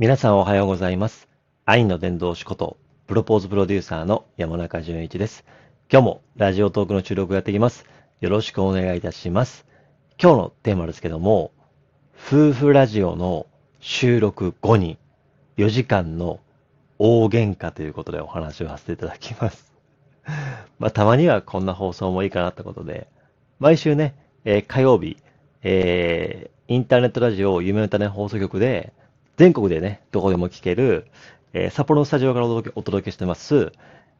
皆さんおはようございます。愛の伝道師こと、プロポーズプロデューサーの山中淳一です。今日もラジオトークの収録をやっていきます。よろしくお願いいたします。今日のテーマですけども、夫婦ラジオの収録後に4時間の大喧嘩ということでお話をさせていただきます。まあ、たまにはこんな放送もいいかなってことで、毎週ね、えー火曜日、えーインターネットラジオ夢歌ね放送局で、全国でね、どこでも聞ける、えー札幌のスタジオからお届けしてます、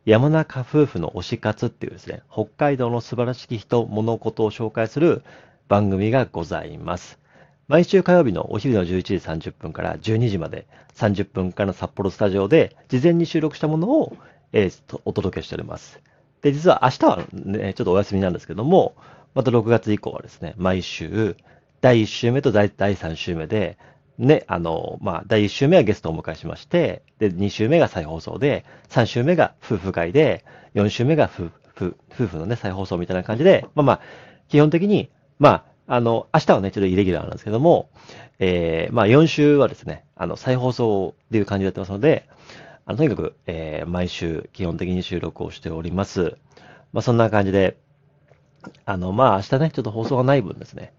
山中夫婦の推し活っていうですね、北海道の素晴らしき人、物事を紹介する番組がございます。毎週火曜日のお昼の11時30分から12時まで30分間の札幌スタジオで事前に収録したものを、えーお届けしております。で、実は明日はね、ちょっとお休みなんですけども、また6月以降はですね、毎週、第1週目と第3週目で、ね、あの、まあ、第1週目はゲストをお迎えしまして、で、2週目が再放送で、3週目が夫婦会で、4週目が夫婦、夫婦のね、再放送みたいな感じで、まあまあ、基本的に、まあ、あの、明日はね、ちょっとイレギュラーなんですけども、えー、まあ、4週はですね、あの、再放送っていう感じでやってますので、あの、とにかく、えー、毎週、基本的に収録をしております。まあ、そんな感じで、あの、まあ、明日ね、ちょっと放送がない分ですね、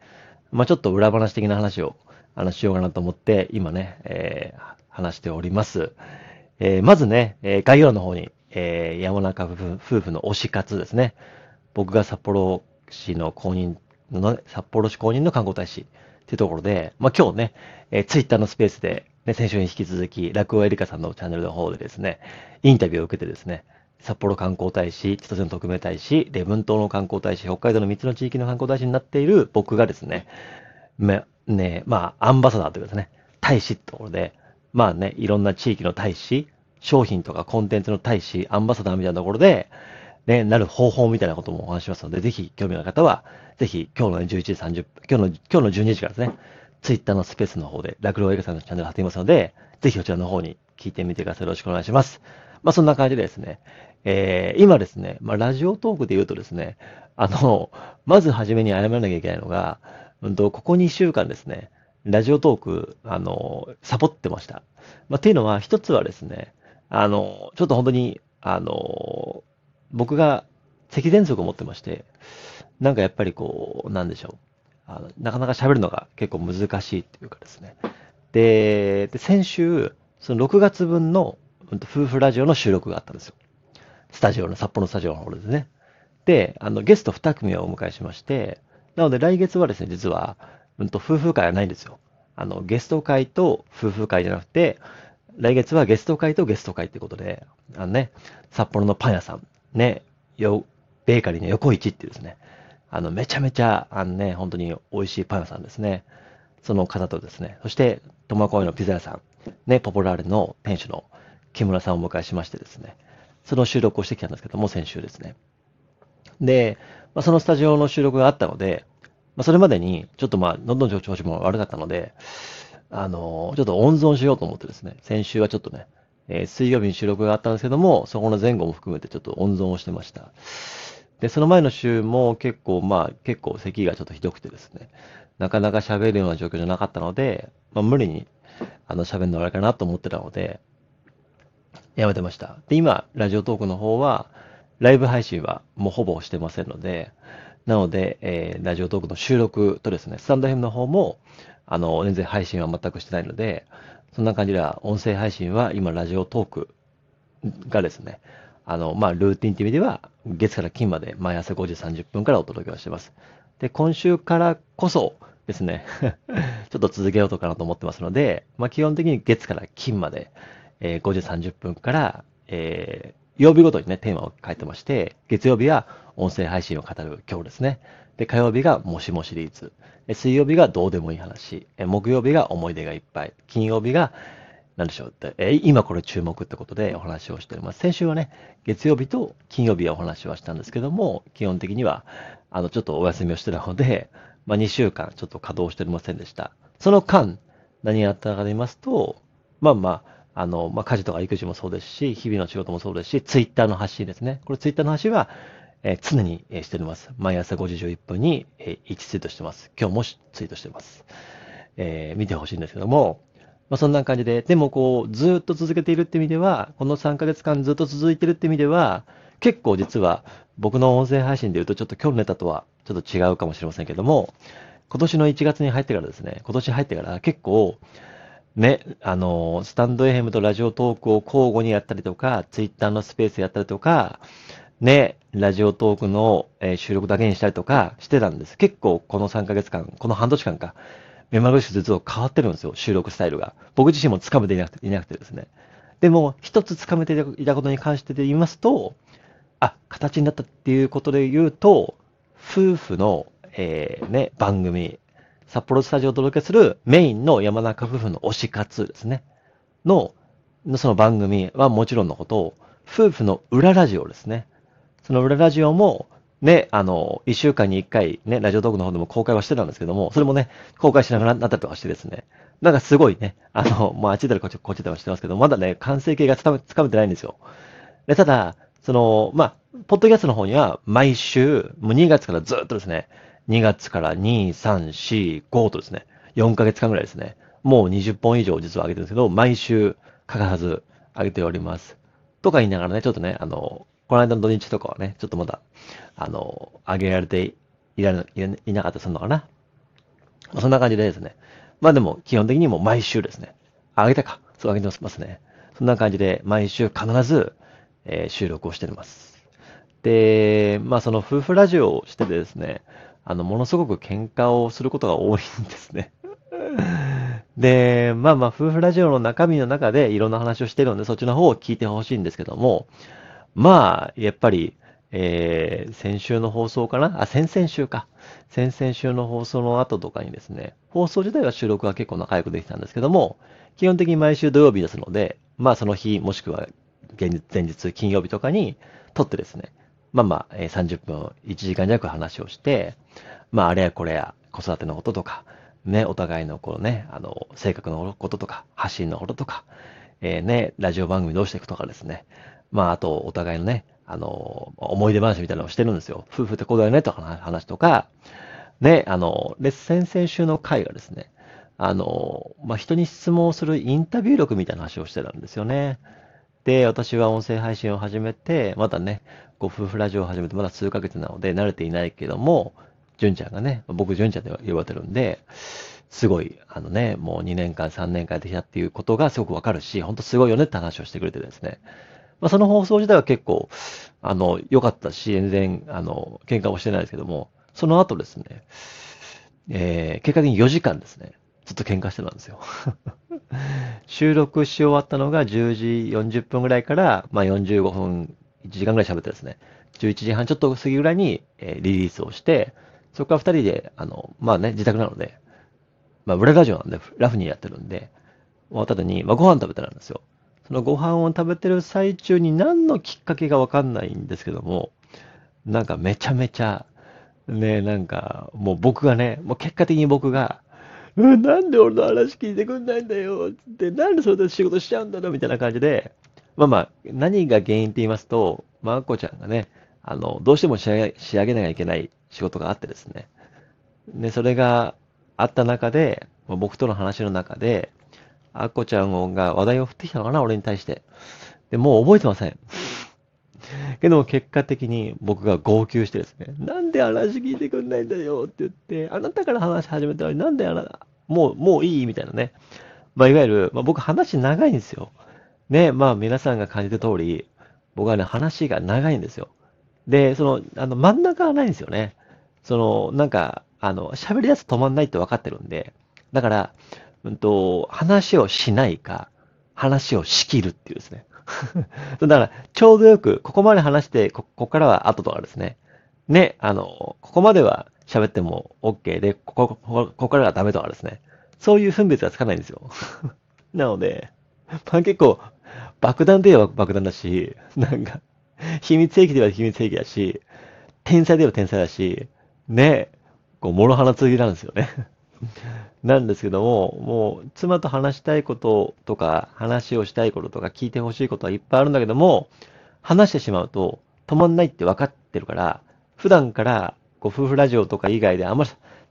まあ、ちょっと裏話的な話を、あの、しようかなと思って、今ね、えー、話しております。えー、まずね、えー概要欄の方に、えー、山中夫婦の推し活ですね。僕が札幌市の公認の、札幌市公認の観光大使っていうところで、まあ、今日ね、えー、ツイッターのスペースで、ね、先週に引き続き、落語エリカさんのチャンネルの方でですね、インタビューを受けてですね、札幌観光大使、千歳の特命大使、礼文島の観光大使、北海道の3つの地域の観光大使になっている僕がですね、ね、まあ、アンバサダーというかですね、大使ってところで、まあね、いろんな地域の大使、商品とかコンテンツの大使、アンバサダーみたいなところで、ね、なる方法みたいなこともお話しますので、ぜひ興味のある方は、ぜひ今日の11時30分、今日の、今日の12時からですね、ツイッターのスペースの方で、落語映画さんのチャンネル貼っていますので、ぜひこちらの方に聞いてみてください。よろしくお願いします。まあそんな感じでですね、えー、今ですね、まあラジオトークで言うとですね、あの、まずはじめに謝らなきゃいけないのが、うんと、ここ2週間ですね、ラジオトーク、あの、サボってました。まあ、っていうのは、一つはですね、あの、ちょっと本当に、あの、僕が咳喘息を持ってまして、なんかやっぱりこう、なんでしょう。あのなかなか喋るのが結構難しいっていうかですね。で、で先週、その6月分のうん夫婦ラジオの収録があったんですよ。スタジオの、札幌のスタジオの方ですね。で、あの、ゲスト2組をお迎えしまして、なので来月はですね、実は、うんと、夫婦会はないんですよ。あの、ゲスト会と夫婦会じゃなくて、来月はゲスト会とゲスト会ってことで、あのね、札幌のパン屋さん、ね、よ、ベーカリーの横市っていうですね、あの、めちゃめちゃ、あのね、本当に美味しいパン屋さんですね。その方とですね、そして、苫小牧のピザ屋さん、ね、ポポラーレの店主の木村さんをお迎えしましてですね、その収録をしてきたんですけども、先週ですね。で、まあ、そのスタジオの収録があったので、まあ、それまでに、ちょっとまあ、喉の調子も悪かったので、あのーちょっと温存しようと思ってですね、先週はちょっとね、えー水曜日に収録があったんですけども、そこの前後も含めてちょっと温存をしてました。で、その前の週も結構、まあ、結構咳がちょっとひどくてですね、なかなか喋るような状況じゃなかったので、まあ、無理に、あの、喋るのあれかなと思ってたので、やめてました。で、今、ラジオトークの方は、ライブ配信はもうほぼしてませんので、なので、えーラジオトークの収録とですね、スタンド FM の方も、あの、全然配信は全くしてないので、そんな感じでは、音声配信は今、ラジオトークがですね、あの、まあ、ルーティンっていう意味では、月から金まで毎朝5時30分からお届けをしてます。で、今週からこそですね、ちょっと続けようとかなと思ってますので、まあ、基本的に月から金まで、えー5時30分から、えー曜日ごとにね、テーマを書いてまして、月曜日は音声配信を語る今日ですね。で、火曜日がもしもシリーズ。水曜日がどうでもいい話。木曜日が思い出がいっぱい。金曜日が、なんでしょうって、え今これ注目ってことでお話をしております。先週はね、月曜日と金曜日はお話はしたんですけども、基本的には、あの、ちょっとお休みをしてたので、まあ、2週間ちょっと稼働しておりませんでした。その間、何やったかと言いますと、まあまあ、あの、まあ、家事とか育児もそうですし、日々の仕事もそうですし、ツイッターの発信ですね。これツイッターの発信は、えー常に、えーしております。毎朝5時11分に、えー1ツイートしてます。今日もツイートしてます。えー見てほしいんですけども、まあ、そんな感じで、でもこう、ずっと続けているって意味では、この3ヶ月間ずっと続いてるって意味では、結構実は僕の音声配信で言うとちょっと今日のネタとはちょっと違うかもしれませんけども、今年の1月に入ってからですね、今年入ってから結構、ね、あの、スタンド FM とラジオトークを交互にやったりとか、ツイッターのスペースやったりとか、ね、ラジオトークの、え、収録だけにしたりとかしてたんです。結構この3ヶ月間、この半年間か、目まぐるしく実は変わってるんですよ、収録スタイルが。僕自身も掴めていなくていなくてですね。でも、一つ掴めていたことに関してで言いますと、あ、形になったっていうことで言うと、夫婦の、えー、ね、番組、札幌スタジオをお届けするメインの山中夫婦の推し活ですね。の、その番組はもちろんのことを、夫婦の裏ラジオですね。その裏ラジオも、ね、あの、一週間に一回、ね、ラジオトークの方でも公開はしてたんですけども、それもね、公開しながらなったりとかしてですね。なんかすごいね、あの、まあ、あっちでこっち、こっちでもしてますけど、まだね、完成形がつかめ、つかめてないんですよ。で、ただ、その、まあ、ポッドキャストの方には、毎週、もう2月からずっとですね、2月から2、3、4、5とですね、4ヶ月間ぐらいですね、もう20本以上実は上げてるんですけど、毎週欠かさず上げております。とか言いながらね、ちょっとね、あの、この間の土日とかはね、ちょっとまだ、あの、上げられていらいなかったりするのかな。ま、そんな感じでですね。まあでも、基本的にも毎週ですね。上げたか。そう上げてますね。そんな感じで、毎週必ず、えー、収録をしております。で、まあその夫婦ラジオをしててですね、あの、ものすごく喧嘩をすることが多いんですね。で、まあまあ、夫婦ラジオの中身の中でいろんな話をしてるので、そっちの方を聞いてほしいんですけども、まあ、やっぱり、えー、先週の放送かな？あ、先々週か。先々週の放送の後とかにですね、放送自体は収録が結構仲良くできたんですけども、基本的に毎週土曜日ですので、まあその日、もしくは前日、金曜日とかに撮ってですね、まあまあ、えー、30分、1時間弱話をして、まあ、あれやこれや、子育てのこととか、ね、お互いのこうね、あの、性格のこととか、発信のこととか、えー、ね、ラジオ番組どうしていくとかですね。まあ、あと、お互いのね、あの、思い出話みたいなのをしてるんですよ。夫婦ってこうだよねとか話とか、ね、あの、レッスン先週の回がですね、あの、まあ、人に質問をするインタビュー力みたいな話をしてたんですよね。で、私は音声配信を始めて、まだね、ご夫婦ラジオを始めてまだ数ヶ月なので慣れていないけども、純ちゃんがね、僕純ちゃんで呼ばれてるんで、すごい、あのね、もう2年間、3年間やってきたっていうことがすごくわかるし、ほんとすごいよねって話をしてくれてですね。まあ、その放送自体は結構、あの、良かったし、全然、あの、喧嘩もしてないですけども、その後ですね、えー、結果的に4時間ですね、ずっと喧嘩してたんですよ。収録し終わったのが10時40分ぐらいから、まあ、45分、1時間ぐらい喋ってですね、11時半ちょっと過ぎぐらいに、えー、リリースをして、そこから2人で、あの、まあね、自宅なので、まあ、裏ラジオなんで、ラフにやってるんで、終わった後に、まあ、ご飯食べてたんですよ。そのご飯を食べてる最中に何のきっかけがわかんないんですけども、なんかめちゃめちゃ、ね、なんか、もう僕がね、もう結果的に僕が、うん、なんで俺の話聞いてくんないんだよ、つって、なんでそれで仕事しちゃうんだろう、みたいな感じで、まあまあ、何が原因って言いますと、まあ、こちゃんがね、あの、どうしても仕上げなきゃいけない仕事があってですね。で、それがあった中で、僕との話の中で、あっこちゃんが話題を振ってきたのかな、俺に対して。で、もう覚えてません。けど結果的に僕が号泣してですね、なんで話聞いてくんないんだよって言って、あなたから話し始めたのになんであなもう、もういいみたいなね。まあ、いわゆる、まあ、僕話長いんですよ。ね、まあ皆さんが感じた通り、僕はね、話が長いんですよ。で、その、あの、真ん中はないんですよね。その、なんか、あの、喋り出す止まんないって分かってるんで、だから、うんと、話をしないか、話を仕切るっていうですね。だから、ちょうどよく、ここまで話して、ここからは後とかですね。ね、あの、ここまでは喋っても OK で、ここ、ここここからはダメとかですね。そういう分別がつかないんですよ。なので、まあ、結構、爆弾で言えば爆弾だし、なんか、秘密兵器で言えば秘密兵器だし、天才で言えば天才だし、ね、こう、諸刃の剣なんですよね。なんですけども、もう、妻と話したいこととか、話をしたいこととか、聞いてほしいことはいっぱいあるんだけども、話してしまうと、止まんないって分かってるから、普段から、ご夫婦ラジオとか以外であんまり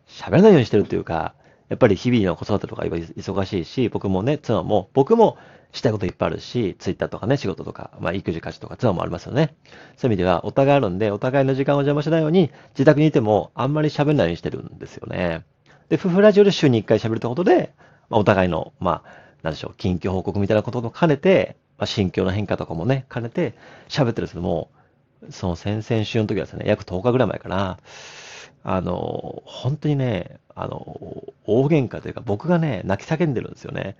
喋らないようにしてるっていうか、やっぱり日々の子育てとか忙しいし、僕もね、妻も、僕もしたいこといっぱいあるし、ツイッターとかね、仕事とか、まあ、育児家事とか、妻もありますよね。そういう意味では、お互いあるんで、お互いの時間を邪魔しないように、自宅にいても、あんまり喋んないようにしてるんですよね。で、夫婦ラジオで週に1回喋るってことで、まあ、お互いの、まあ、なんでしょう、近況報告みたいなことも兼ねて、まあ、心境の変化とかもね、兼ねて喋ってるんですけども、その先々週の時はですね、約10日ぐらい前かな、あの、本当にね、あの、大喧嘩というか、僕がね、泣き叫んでるんですよね。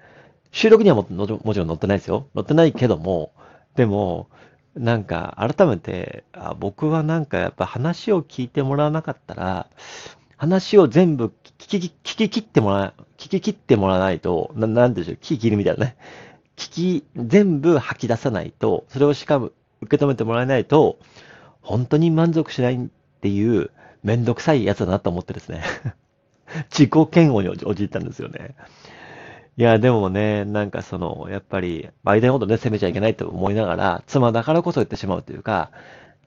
収録にはももちろん載ってないですよ。載ってないけども、でも、なんか、改めて、あ僕はなんかやっぱ話を聞いてもらわなかったら、話を全部聞き、聞き切ってもら、聞き切ってもらわないと、ななんでしょう、聞き切るみたいなね。聞き、全部吐き出さないと、それをしかも受け止めてもらえないと、本当に満足しないっていうめんどくさいやつだなと思ってですね。自己嫌悪に陥ったんですよね。いや、でもね、なんかその、やっぱり、相手のことね、責めちゃいけないと思いながら、妻だからこそ言ってしまうというか、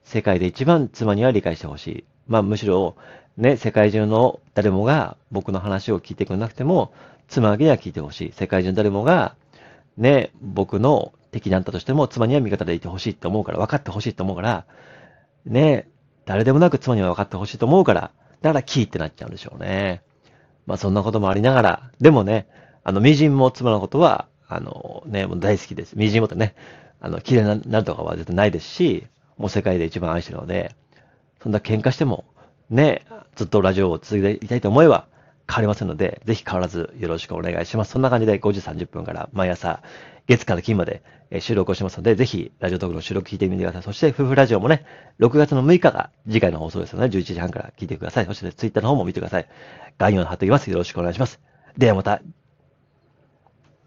世界で一番妻には理解してほしい。まあ、むしろ、ね、世界中の誰もが僕の話を聞いてくれなくても、妻だけには聞いてほしい。世界中の誰もが、ね、僕の敵だったとしても、妻には味方でいてほしいと思うから、分かってほしいと思うから、ね、誰でもなく妻には分かってほしいと思うから、だからキーってなっちゃうんでしょうね。まあそんなこともありながら、でもね、あの、微塵も妻のことは、あの、ね、もう大好きです。微塵もってね、あの、綺麗ななるとかは絶対ないですし、もう世界で一番愛してるので、そんな喧嘩しても、ね、ずっとラジオを続けていたいと思えば変わりませんので、ぜひ変わらずよろしくお願いします。そんな感じで5時30分から毎朝、月から金まで収録をしますので、ぜひラジオトークの収録聞いてみてください。そして夫婦ラジオもね、6月の6日が次回の放送ですので、11時半から聞いてください。そしてツイッターの方も見てください。概要欄貼っておきます。よろしくお願いします。ではまた